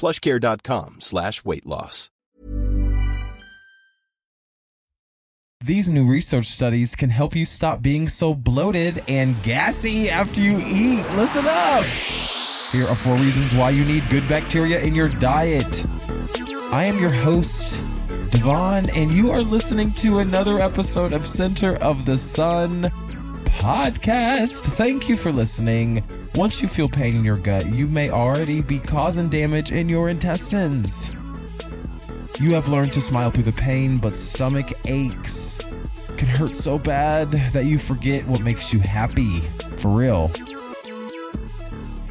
plushcare.com slash weight loss. These new research studies can help you stop being so bloated and gassy after you eat. Listen up! Here are four reasons why you need good bacteria in your diet. I am your host, Devon, and you are listening to another episode of Center of the Sun podcast. Thank you for listening. Once you feel pain in your gut, you may already be causing damage in your intestines. You have learned to smile through the pain, but stomach aches can hurt so bad that you forget what makes you happy. For real.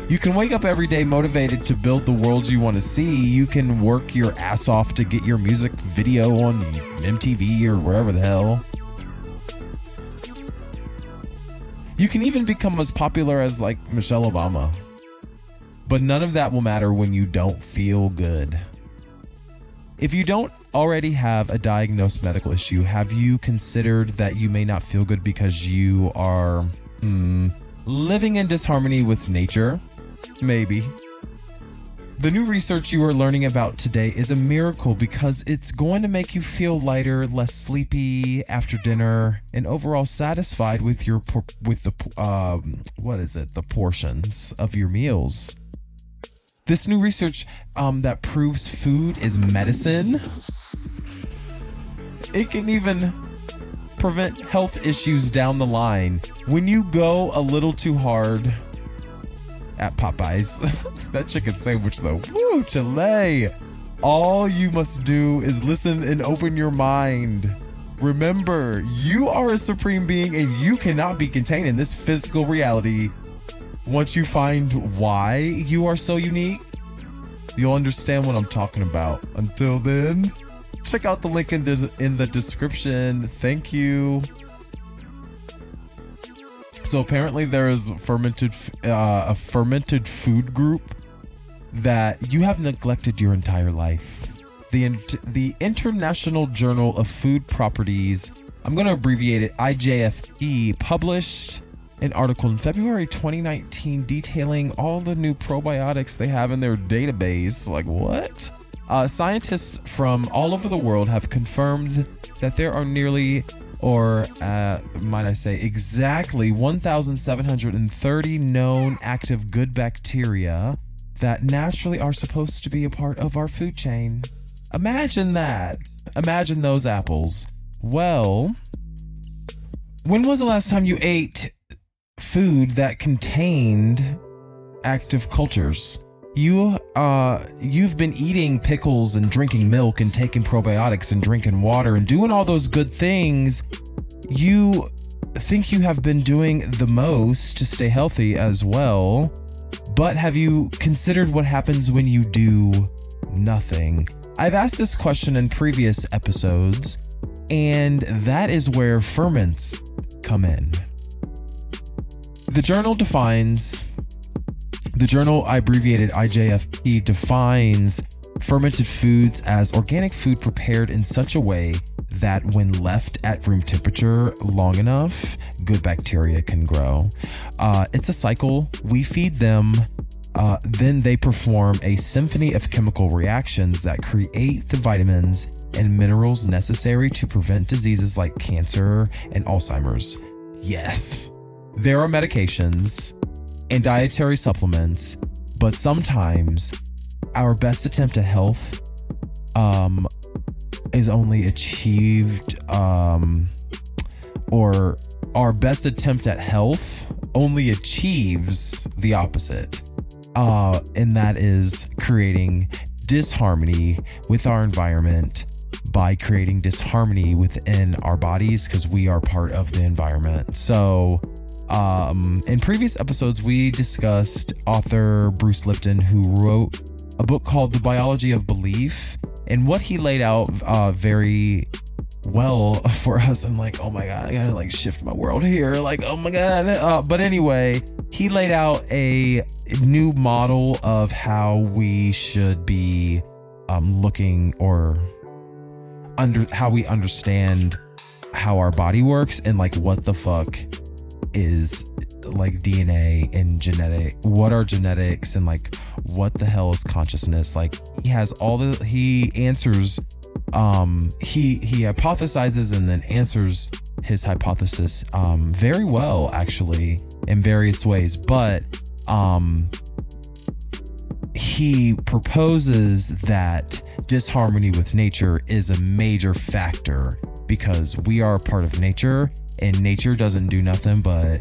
You can wake up every day motivated to build the world you want to see. You can work your ass off to get your music video on MTV or wherever the hell. You can even become as popular as like Michelle Obama. But none of that will matter when you don't feel good. If you don't already have a diagnosed medical issue, have you considered that you may not feel good because you are hmm, living in disharmony with nature? Maybe. The new research you are learning about today is a miracle because it's going to make you feel lighter, less sleepy after dinner, and overall satisfied with your with the um, what is it? The portions of your meals. This new research um, that proves food is medicine. It can even prevent health issues down the line when you go a little too hard at Popeyes. that chicken sandwich, though, woo, Chile. All you must do is listen and open your mind. Remember, you are a supreme being and you cannot be contained in this physical reality. Once you find why you are so unique, you'll understand what I'm talking about. Until then, check out the link in the, in the description. Thank you. So apparently there is fermented uh, a fermented food group that you have neglected your entire life. The the International Journal of Food Properties, I'm going to abbreviate it IJFP, published an article in February 2019 detailing all the new probiotics they have in their database. Like what? Uh, scientists from all over the world have confirmed that there are nearly or uh, might I say, exactly 1,730 known active good bacteria that naturally are supposed to be a part of our food chain. Imagine that. Imagine those apples. Well, when was the last time you ate food that contained active cultures? You uh you've been eating pickles and drinking milk and taking probiotics and drinking water and doing all those good things. You think you have been doing the most to stay healthy as well. But have you considered what happens when you do nothing? I've asked this question in previous episodes, and that is where ferments come in. The journal defines, the journal abbreviated IJFP defines fermented foods as organic food prepared in such a way that when left at room temperature long enough, good bacteria can grow. Uh, it's a cycle. We feed them. Uh, then they perform a symphony of chemical reactions that create the vitamins and minerals necessary to prevent diseases like cancer and Alzheimer's. Yes, there are medications and dietary supplements, but sometimes our best attempt at health um, is only achieved um, or our best attempt at health only achieves the opposite uh, and that is creating disharmony with our environment by creating disharmony within our bodies because we are part of the environment. So um, in previous episodes we discussed author bruce lipton who wrote a book called the biology of belief and what he laid out uh, very well for us. I'm like, oh my god, I gotta like shift my world here. Like, oh my god. Uh, but anyway, he laid out a new model of how we should be um, looking or under how we understand how our body works and like what the fuck is like DNA and genetic what are genetics and like what the hell is consciousness? Like he has all the he answers um he he hypothesizes and then answers his hypothesis um very well actually in various ways. But um he proposes that disharmony with nature is a major factor because we are a part of nature and nature doesn't do nothing but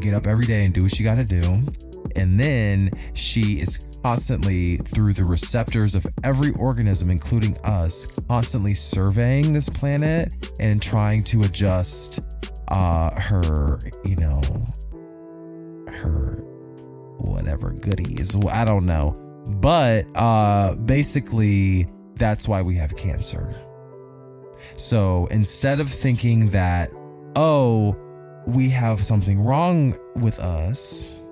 get up every day and do what she got to do. And then she is constantly, through the receptors of every organism, including us, constantly surveying this planet and trying to adjust uh, her, you know, her whatever goodies. I don't know. But uh, basically, that's why we have cancer. So instead of thinking that, oh, we have something wrong with us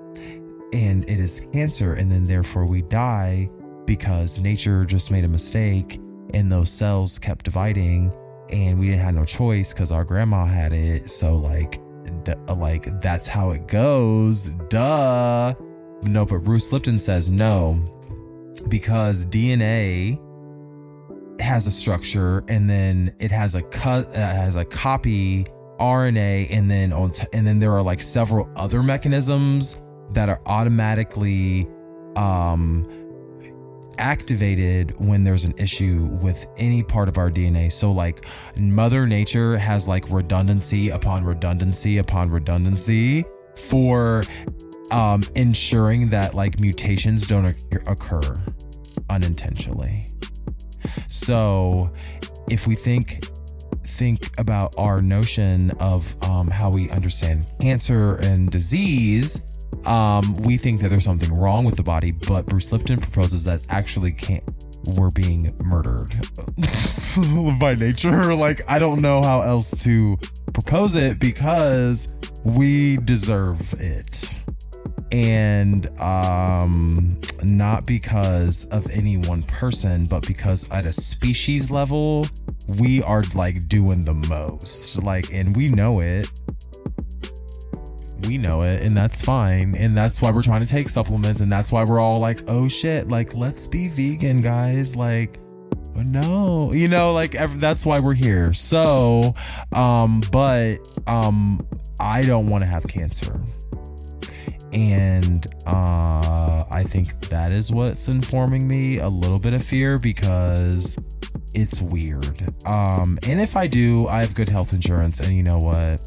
and it is cancer and then therefore we die because nature just made a mistake and those cells kept dividing and we didn't have no choice because our grandma had it. So like d- like that's how it goes. Duh. No but bruce lipton says no because dna has a structure and then it has a cut uh, has a copy RNA and then on t- and then there are like several other mechanisms that are automatically um activated when there's an issue with any part of our DNA. So like mother nature has like redundancy upon redundancy upon redundancy for um ensuring that like mutations don't occur unintentionally. So if we think think about our notion of um, how we understand cancer and disease, um, we think that there's something wrong with the body, but Bruce Lipton proposes that actually can't. We're being murdered by nature. Like, I don't know how else to propose it because we deserve it and um not because of any one person but because at a species level we are like doing the most. Like and we know it. We know it and that's fine and that's why we're trying to take supplements and that's why we're all like oh shit like let's be vegan guys. Like no you know like that's why we're here. So um but um i don't want to have cancer and uh, I think that is what's informing me a little bit of fear because it's weird. Um, and if I do, I have good health insurance, and you know what?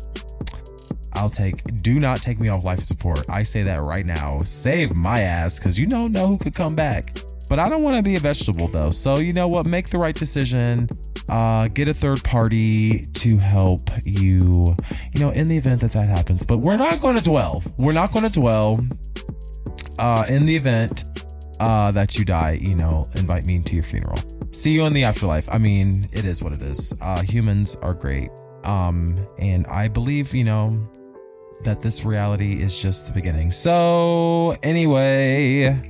I'll take. Do not take me off life support. I say that right now. Save my ass because you don't know who could come back. But I don't want to be a vegetable though. So you know what? Make the right decision. Uh, get a third party to help you. You know, in the event that that happens. But we're not going to dwell. We're not going to dwell uh, in the event uh, that you die, you know, invite me to your funeral. See you in the afterlife. I mean, it is what it is. Uh, humans are great. Um, and I believe, you know, that this reality is just the beginning. So, anyway,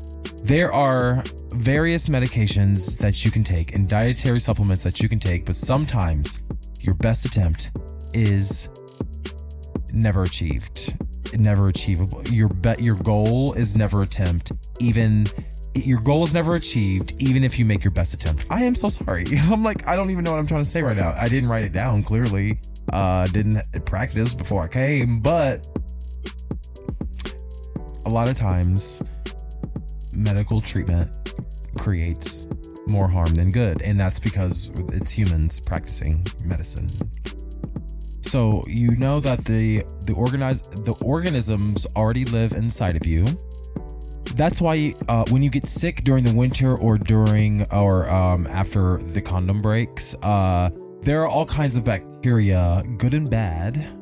there are various medications that you can take and dietary supplements that you can take, but sometimes your best attempt is never achieved never achievable. Your bet your goal is never attempt even your goal is never achieved even if you make your best attempt. I am so sorry. I'm like i don't even know what i'm trying to say right now. I didn't write it down clearly. Uh didn't practice before i came but a lot of times medical treatment creates more harm than good and that's because it's humans practicing medicine. So you know that the the organized the organisms already live inside of you. That's why uh, when you get sick during the winter or during or um, after the condom breaks uh, there are all kinds of bacteria good and bad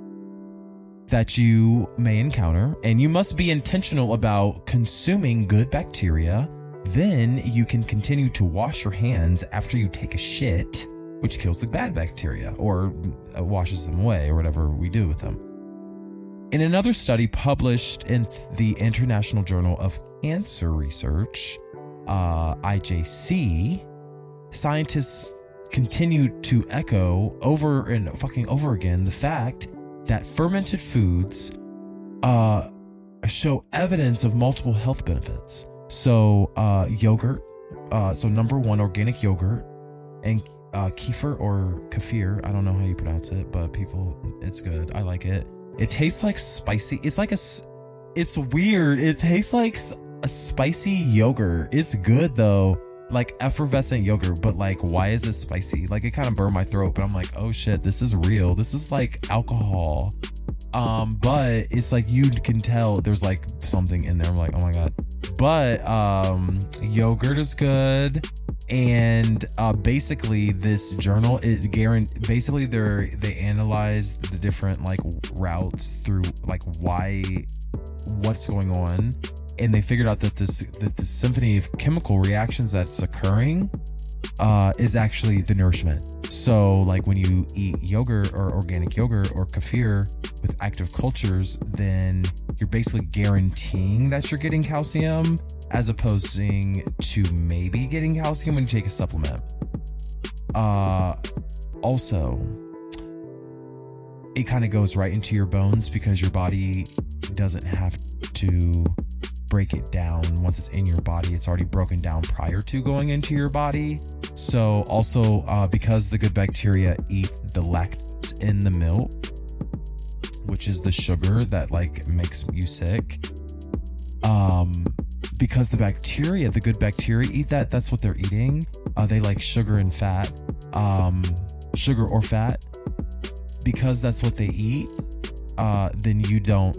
that you may encounter and you must be intentional about consuming good bacteria then you can continue to wash your hands after you take a shit which kills the bad bacteria or uh, washes them away or whatever we do with them. In another study published in the International Journal of Cancer Research, uh, IJC, scientists continued to echo over and fucking over again the fact that fermented foods uh, show evidence of multiple health benefits. So, uh, yogurt, uh, so number one, organic yogurt and uh, kefir or kefir. I don't know how you pronounce it, but people, it's good. I like it. It tastes like spicy. It's like a, it's weird. It tastes like a spicy yogurt. It's good though, like effervescent yogurt. But like, why is it spicy? Like, it kind of burned my throat. But I'm like, oh shit, this is real. This is like alcohol. Um, but it's like you can tell there's like something in there. I'm like, oh my god. But um, yogurt is good and uh, basically this journal it guarantee basically they're they analyze the different like routes through like why what's going on and they figured out that this that the symphony of chemical reactions that's occurring uh, is actually the nourishment. So, like when you eat yogurt or organic yogurt or kefir with active cultures, then you're basically guaranteeing that you're getting calcium as opposed to maybe getting calcium when you take a supplement. Uh, also, it kind of goes right into your bones because your body doesn't have to break it down once it's in your body. It's already broken down prior to going into your body. So, also uh, because the good bacteria eat the lactose in the milk, which is the sugar that like makes you sick. Um, because the bacteria, the good bacteria, eat that. That's what they're eating. Uh, they like sugar and fat, um, sugar or fat, because that's what they eat. Uh, then you don't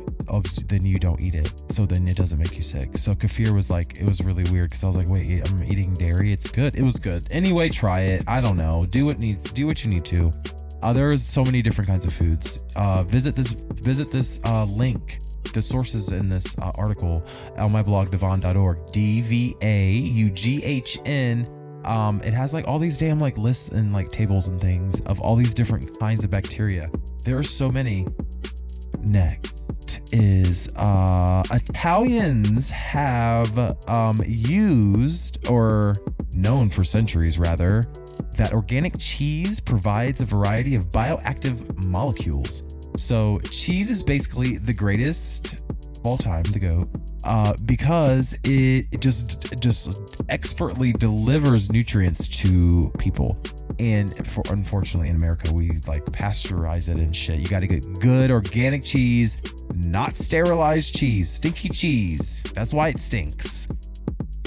then you don't eat it. So then it doesn't make you sick. So kefir was like, it was really weird because I was like, wait, I'm eating dairy. It's good. It was good. Anyway, try it. I don't know. Do what needs. Do what you need to. Uh, there's so many different kinds of foods. Uh, visit this. Visit this uh, link. The sources in this uh, article on my blog dvaughn.org. D V A U G H N. Um, it has like all these damn like lists and like tables and things of all these different kinds of bacteria. There are so many. Next is uh, Italians have um, used or known for centuries rather that organic cheese provides a variety of bioactive molecules. So cheese is basically the greatest all time to go uh, because it, just just expertly delivers nutrients to people and for unfortunately in America we like pasteurize it and shit. You got to get good organic cheese, not sterilized cheese, stinky cheese. That's why it stinks.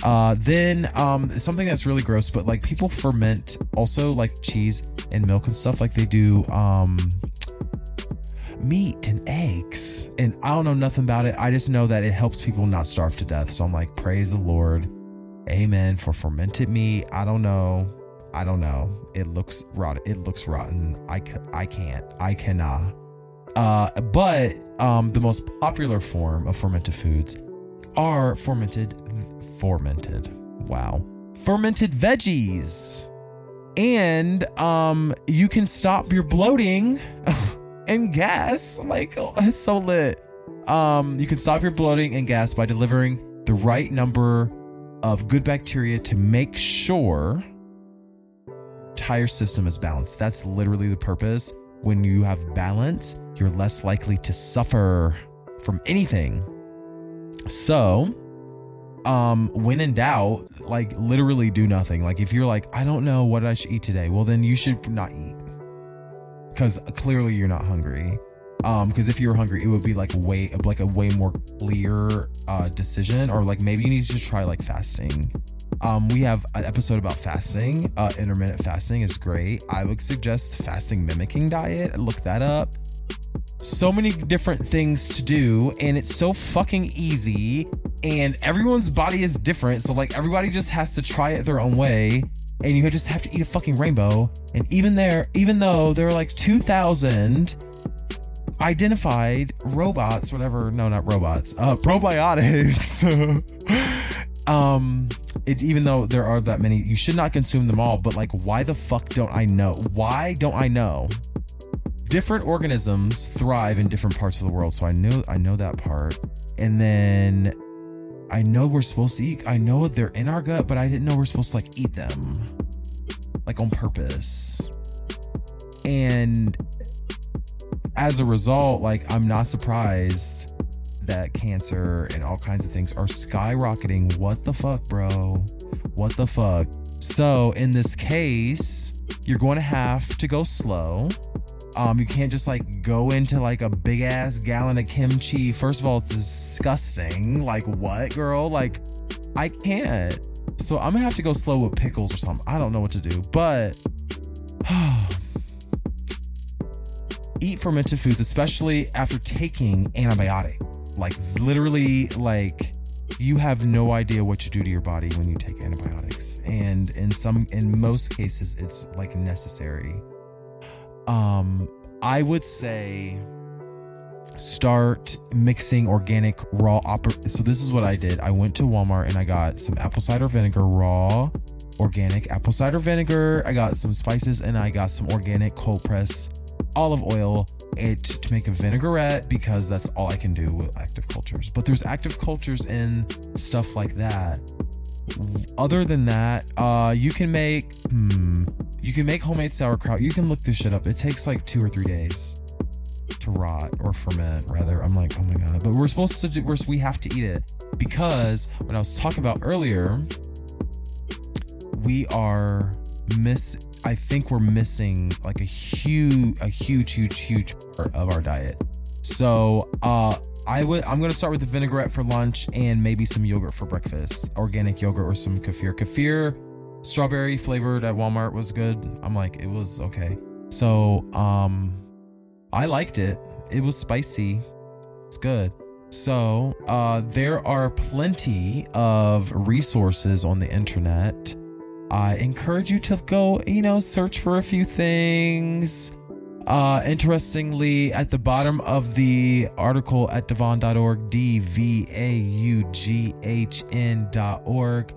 Uh, then um, something that's really gross, but like people ferment also like cheese and milk and stuff like they do um, meat and eggs. And I don't know nothing about it. I just know that it helps people not starve to death. So I'm like, praise the Lord. Amen for fermented meat. I don't know. I don't know. It looks rotten. It looks rotten. I, I can't. I cannot. Uh, but um, the most popular form of fermented foods are fermented, fermented. Wow, fermented veggies, and um, you can stop your bloating and gas. Like oh, it's so lit. Um, you can stop your bloating and gas by delivering the right number of good bacteria to make sure entire system is balanced. That's literally the purpose. When you have balance, you're less likely to suffer from anything. So, um, when in doubt, like literally do nothing. Like if you're like, I don't know what I should eat today, well then you should not eat. Cause clearly you're not hungry. Um, because if you were hungry, it would be like way like a way more clear uh decision, or like maybe you need to try like fasting. Um, we have an episode about fasting. Uh, intermittent fasting is great. I would suggest fasting mimicking diet. Look that up. So many different things to do, and it's so fucking easy. And everyone's body is different, so like everybody just has to try it their own way. And you just have to eat a fucking rainbow. And even there, even though there are like two thousand identified robots, whatever. No, not robots. Uh, probiotics. um, it, even though there are that many, you should not consume them all. But like, why the fuck don't I know? Why don't I know? Different organisms thrive in different parts of the world, so I know I know that part. And then I know we're supposed to eat. I know they're in our gut, but I didn't know we're supposed to like eat them, like on purpose. And as a result, like I'm not surprised that cancer and all kinds of things are skyrocketing. What the fuck, bro? What the fuck? So in this case, you're going to have to go slow. Um, you can't just like go into like a big ass gallon of kimchi. First of all, it's disgusting. Like what, girl? Like I can't. So I'm gonna have to go slow with pickles or something. I don't know what to do, but eat fermented foods, especially after taking antibiotics. Like literally, like you have no idea what you do to your body when you take antibiotics, and in some, in most cases, it's like necessary. Um, I would say start mixing organic raw oper- so this is what i did i went to walmart and i got some apple cider vinegar raw organic apple cider vinegar i got some spices and i got some organic cold press olive oil it to make a vinaigrette because that's all I can do with active cultures. But there's active cultures in stuff like that. Other than that, uh, you can make hmm, you can make homemade sauerkraut. You can look this shit up. It takes like two or three days to rot or ferment. Rather, I'm like, oh my god. But we're supposed to do. We're, we have to eat it because when I was talking about earlier, we are miss I think we're missing like a huge a huge huge huge part of our diet. So, uh I would I'm to start with the vinaigrette for lunch and maybe some yogurt for breakfast. Organic yogurt or some kefir. Kefir strawberry flavored at Walmart was good. I'm like it was okay. So, um I liked it. It was spicy. It's good. So, uh, there are plenty of resources on the internet I encourage you to go, you know, search for a few things. Uh, interestingly, at the bottom of the article at dvaughn.org, D V A U G H N.org,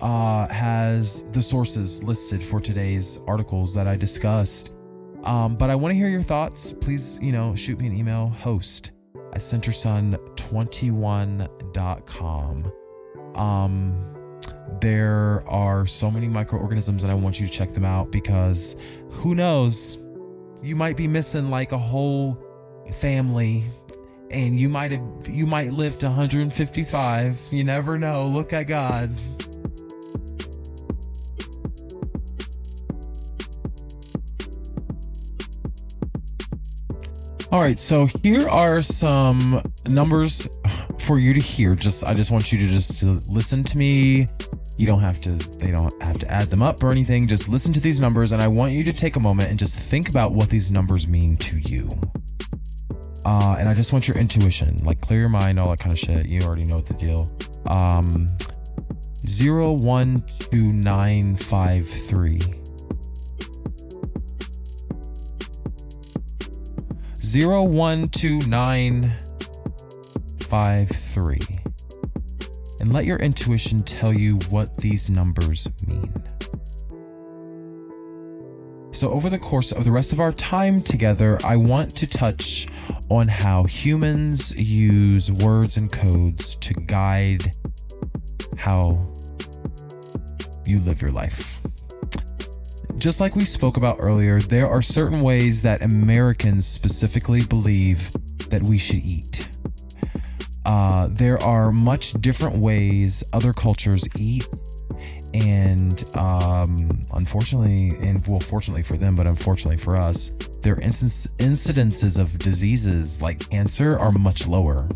uh, has the sources listed for today's articles that I discussed. Um, but I want to hear your thoughts. Please, you know, shoot me an email, host at centersun21.com. Um, there are so many microorganisms and I want you to check them out because who knows you might be missing like a whole family and you might have you might live to 155 you never know look at God All right, so here are some numbers for you to hear. Just I just want you to just to listen to me you don't have to, they don't have to add them up or anything. Just listen to these numbers, and I want you to take a moment and just think about what these numbers mean to you. Uh, and I just want your intuition, like clear your mind, all that kind of shit. You already know the deal. Um, zero one two nine five three. Zero one two nine five three. and let your intuition tell you what these numbers mean. So, over the course of the rest of our time together, I want to touch on how humans use words and codes to guide how you live your life. Just like we spoke about earlier, there are certain ways that Americans specifically believe that we should eat. Uh, there are much different ways other cultures eat and um, unfortunately, and well, fortunately for them, but unfortunately for us, their inc- incidences of diseases like cancer are much lower.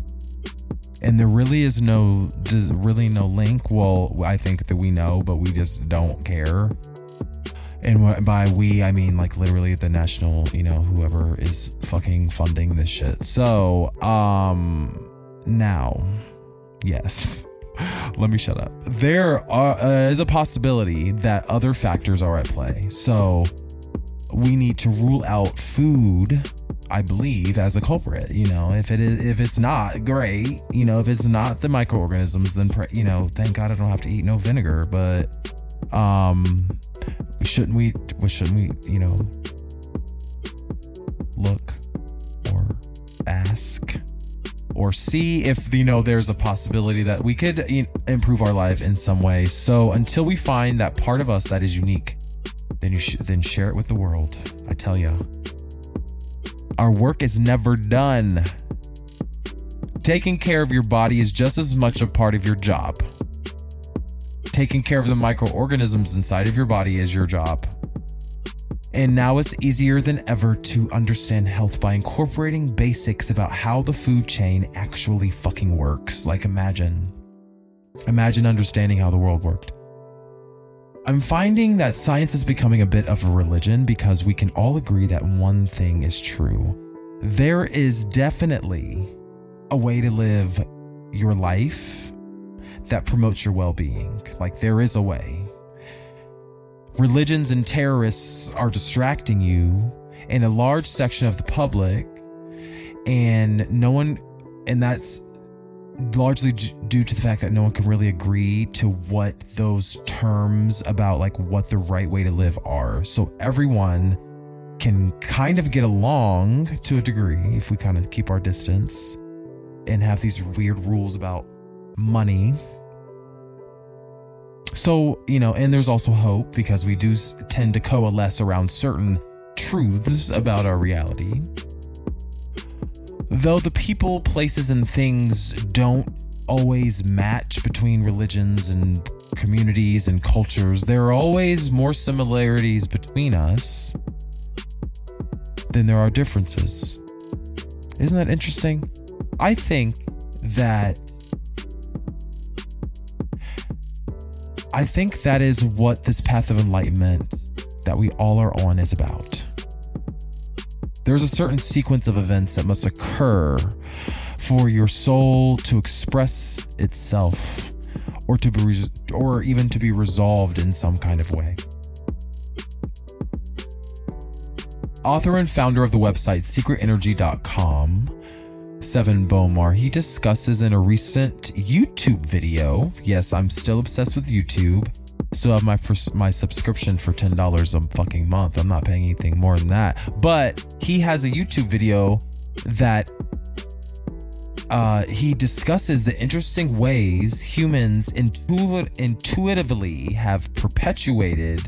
And there really is no, really no link. Well, I think that we know, but we just don't care. And by we, I mean like literally the national, you know, whoever is fucking funding this shit. So, um, now, yes let me shut up. There are, uh, is a possibility that other factors are at play. So we need to rule out food, I believe, as a culprit. You know, if it is, if it's not great, you know, if it's not the microorganisms, then you know, thank God I don't have to eat no vinegar. But um, shouldn't we? Shouldn't we? You know, look or ask or see if you know there's a possibility that we could you know, improve our life in some way. So until we find that part of us that is unique, then you should then share it with the world. I tell you, our work is never done. Taking care of your body is just as much a part of your job. Taking care of the microorganisms inside of your body is your job. And now it's easier than ever to understand health by incorporating basics about how the food chain actually fucking works. Like, imagine. Imagine understanding how the world worked. I'm finding that science is becoming a bit of a religion because we can all agree that one thing is true. There is definitely a way to live your life that promotes your well being. Like, there is a way. Religions and terrorists are distracting you and a large section of the public and no one and that's largely due to the fact that no one can really agree to what those terms about like what the right way to live are. So everyone can kind of get along to a degree if we kind of keep our distance and have these weird rules about money so, you know, and there's also hope because we do tend to coalesce around certain truths about our reality. Though the people, places, and things don't always match between religions and communities and cultures, there are always more similarities between us than there are differences. Isn't that interesting? I think that I think that is what this path of enlightenment that we all are on is about. There's a certain sequence of events that must occur for your soul to express itself or to be res- or even to be resolved in some kind of way. Author and founder of the website secretenergy.com Sevan Bomar, he discusses in a recent YouTube video. Yes, I'm still obsessed with YouTube. Still have my first, my subscription for ten dollars a fucking month. I'm not paying anything more than that. But he has a YouTube video that uh, he discusses the interesting ways humans intu- intuitively have perpetuated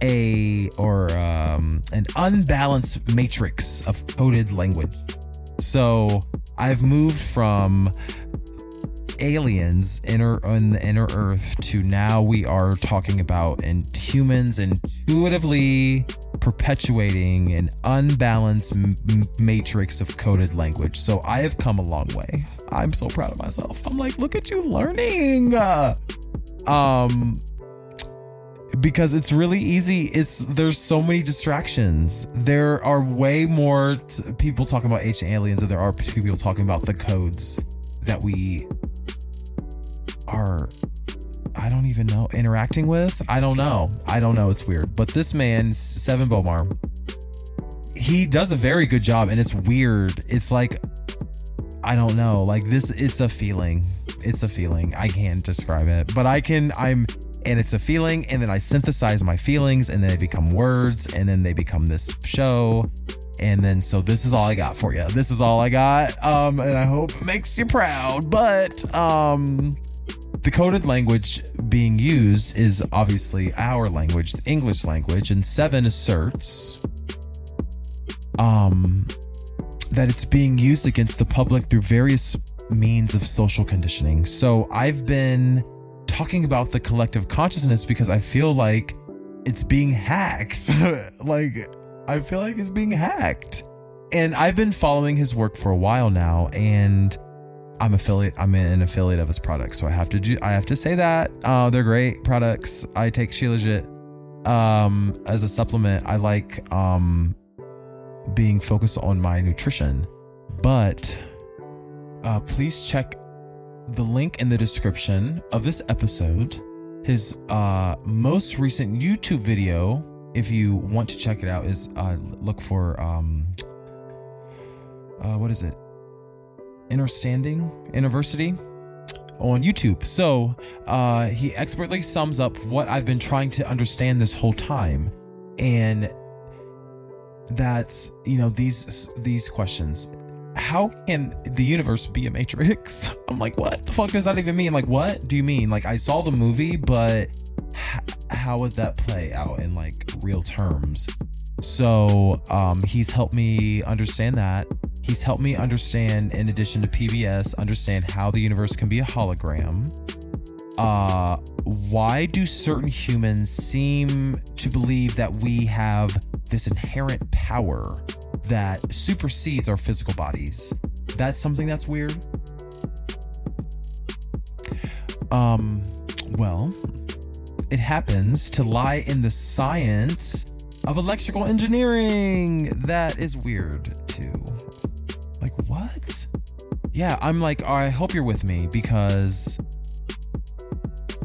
a or um, an unbalanced matrix of coded language. So I've moved from aliens inner on the inner earth to now we are talking about and humans intuitively perpetuating an unbalanced m- matrix of coded language. So i have come a long way. I'm so proud of myself. I'm like look at you learning. Um because it's really easy. It's there's so many distractions. There are way more t- people talking about ancient aliens than there are people talking about the codes that we are i don't even know interacting with. I don't know. I don't know. It's weird. But this man Sevan Bomar he does a very good job and it's weird. It's like i don't know. Like this it's a feeling. It's a feeling. I can't describe it, but I can. I'm and it's a feeling, and then I synthesize my feelings, and then they become words, and then they become this show. And then, so this is all I got for you. This is all I got. Um, and I hope it makes you proud. But um, the coded language being used is obviously our language, the English language, and Sevan asserts um, that it's being used against the public through various means of social conditioning. So I've been talking about the collective consciousness because I feel like it's being hacked. like, I feel like it's being hacked. And I've been following his work for a while now, and I'm affiliate. I'm an affiliate of his products, so I have to do. I have to say that uh, they're great products. I take Shilajit um, as a supplement. I like um, being focused on my nutrition, but uh, please check the link in the description of this episode. His uh, most recent YouTube video, if you want to check it out, is uh, look for um, uh, what is it? Understanding University on YouTube. So uh, he expertly sums up what I've been trying to understand this whole time, and that's you know these these questions how can the universe be a matrix? I'm like what the fuck does that even mean? Like what do you mean? Like i saw the movie but h- how would that play out in like real terms? So um he's helped me understand that. He's helped me understand in addition to pbs understand how the universe can be a hologram. Uh why do certain humans seem to believe that we have this inherent power that supersedes our physical bodies. That's something that's weird. Um, well, it happens to lie in the science of electrical engineering. That is weird too. Like, what? Yeah, I'm like, I hope you're with me because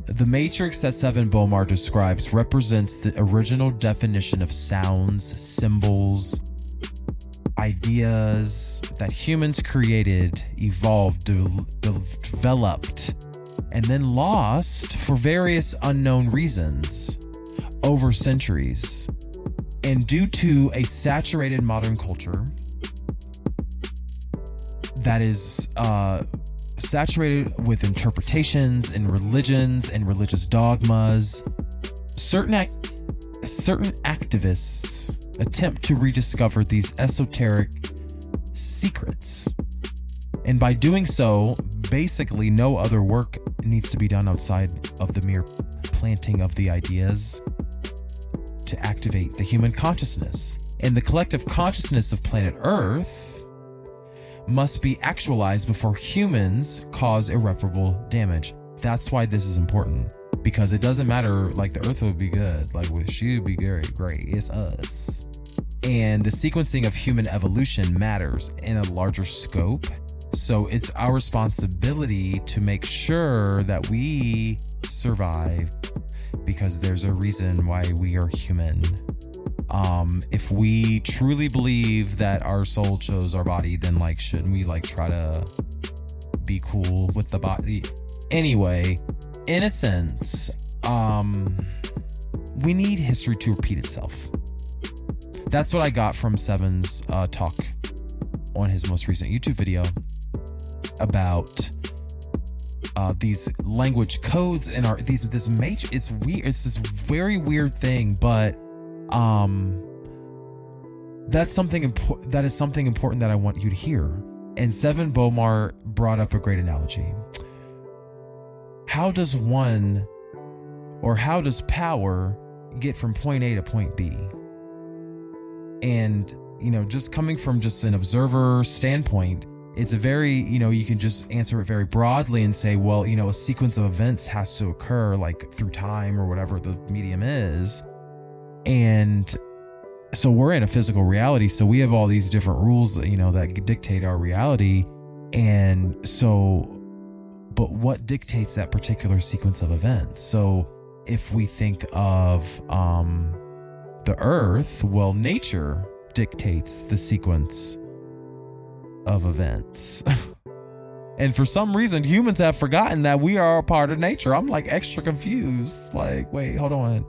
the matrix that Sevan Bomar describes represents the original definition of sounds, symbols, ideas that humans created, evolved, de- de- developed, and then lost for various unknown reasons over centuries. And due to a saturated modern culture that is uh, saturated with interpretations and religions and religious dogmas, certain certain activists attempt to rediscover these esoteric secrets. And by doing so, basically no other work needs to be done outside of the mere planting of the ideas to activate the human consciousness. And the collective consciousness of planet Earth must be actualized before humans cause irreparable damage. That's why this is important. Because it doesn't matter, like the earth would be good, like she would be great, great. It's us and the sequencing of human evolution matters in a larger scope. So it's our responsibility to make sure that we survive because there's a reason why we are human. Um, if we truly believe that our soul chose our body, then like shouldn't we like try to be cool with the body? Anyway, in a sense, um, we need history to repeat itself that's what I got from Sevan's uh, talk on his most recent YouTube video about uh, these language codes and these this major it's weird it's this very weird thing but um that's something important that is something important that I want you to hear. And Sevan Bomar brought up a great analogy. How does one or how does power get from point A to point B and, you know, just coming from just an observer standpoint, it's a very, you know, you can just answer it very broadly and say, well, you know, a sequence of events has to occur like through time or whatever the medium is. And so we're in a physical reality. So we have all these different rules, you know, that dictate our reality. And so, but what dictates that particular sequence of events? So if we think of, um, the earth, well, nature dictates the sequence of events. And for some reason, humans have forgotten that we are a part of nature. I'm like extra confused. Like, wait, hold on.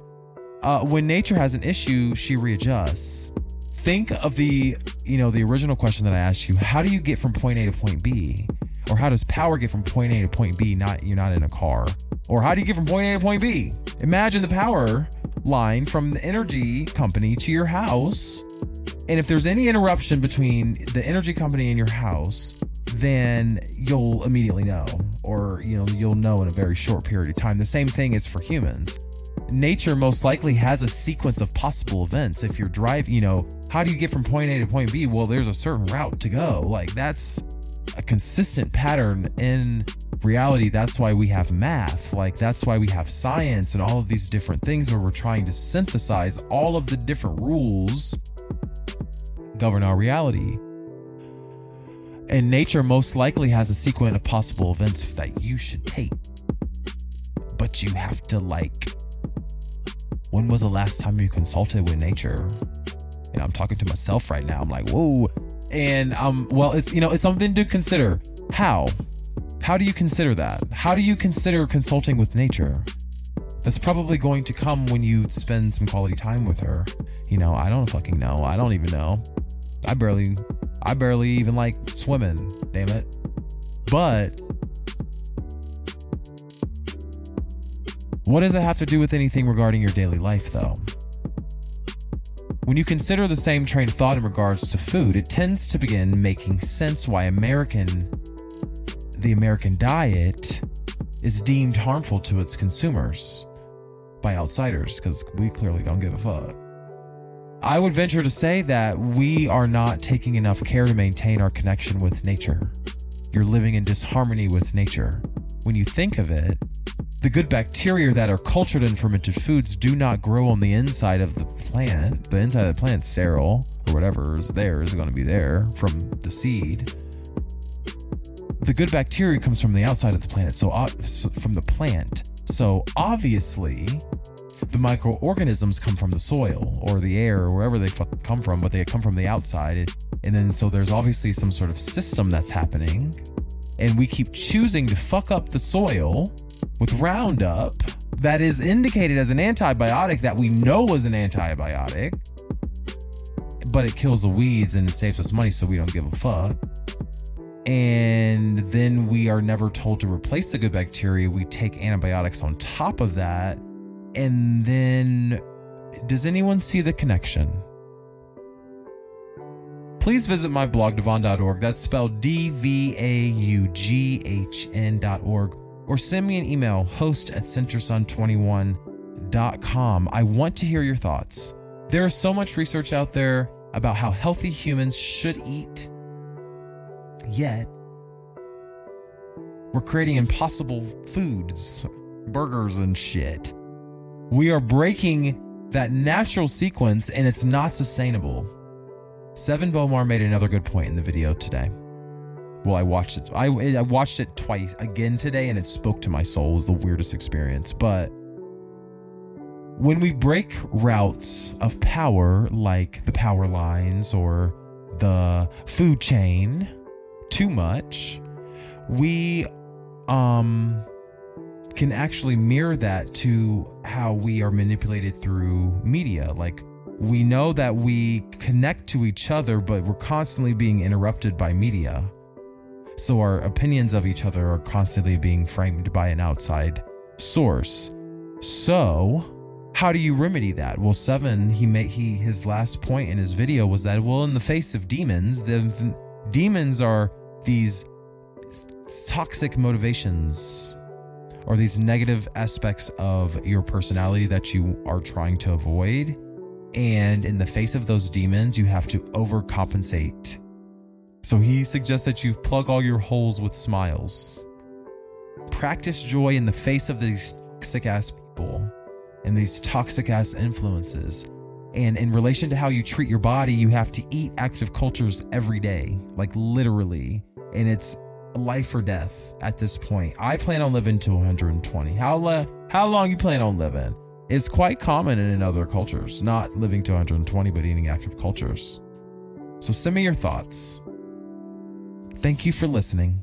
Uh, when nature has an issue, she readjusts. Think of the, you know, the original question that I asked you. How do you get from point A to point B? Or how does power get from point A to point B? Not you're not in a car. Or how do you get from point A to point B? Imagine the power line from the energy company to your house. And if there's any interruption between the energy company and your house, then you'll immediately know, or you know, you'll know in a very short period of time. The same thing is for humans. Nature most likely has a sequence of possible events. If you're driving, you know, how do you get from point A to point B? Well, there's a certain route to go. Like that's a consistent pattern in reality. That's why we have math. Like that's why we have science and all of these different things where we're trying to synthesize all of the different rules govern our reality. And nature most likely has a sequence of possible events that you should take. But you have to like when was the last time you consulted with nature? And I'm talking to myself right now. I'm like, whoa. And um, well, it's you know, it's something to consider. How? How do you consider that? How do you consider consulting with nature? That's probably going to come when you spend some quality time with her. You know, I don't fucking know. I don't even know. I barely I barely even like swimming, damn it. But what does it have to do with anything regarding your daily life, though? When you consider the same train of thought in regards to food, it tends to begin making sense why American, the American diet, is deemed harmful to its consumers by outsiders because we clearly don't give a fuck. I would venture to say that we are not taking enough care to maintain our connection with nature. You're living in disharmony with nature. When you think of it, the good bacteria that are cultured in fermented foods do not grow on the inside of the plant. The inside of the plant's sterile, or whatever is there is going to be there from the seed. The good bacteria comes from the outside of the planet, so uh, from the plant. So obviously, the microorganisms come from the soil or the air or wherever they come from, but they come from the outside. And then so there's obviously some sort of system that's happening. And we keep choosing to fuck up the soil with Roundup that is indicated as an antibiotic that we know is an antibiotic, but it kills the weeds and it saves us money, so we don't give a fuck. And then we are never told to replace the good bacteria. We take antibiotics on top of that and then, does anyone see the connection? Please visit my blog, dvaughn.org. That's spelled D V A U G H N.org. Or send me an email, host at centersun21.com. I want to hear your thoughts. There is so much research out there about how healthy humans should eat, yet, we're creating impossible foods, burgers, and shit. We are breaking that natural sequence and it's not sustainable. Sevan Bomar made another good point in the video today. Well, I watched it. I, I watched it twice again today and it spoke to my soul. It was the weirdest experience. But when we break routes of power, like the power lines or the food chain, too much, we um can actually mirror that to how we are manipulated through media. Like, we know that we connect to each other, but we're constantly being interrupted by media. So, our opinions of each other are constantly being framed by an outside source. So, how do you remedy that? Well, Sevan, he made he his last point in his video was that well, in the face of demons, the, the demons are these toxic motivations or these negative aspects of your personality that you are trying to avoid. And in the face of those demons, you have to overcompensate. So he suggests that you plug all your holes with smiles. Practice joy in the face of these toxic ass people and these toxic ass influences. And in relation to how you treat your body, you have to eat active cultures every day, like literally. And it's life or death at this point. I plan on living to 120. How how long you plan on living? Is quite common in other cultures, not living to 120 but eating active cultures. So send me your thoughts. Thank you for listening.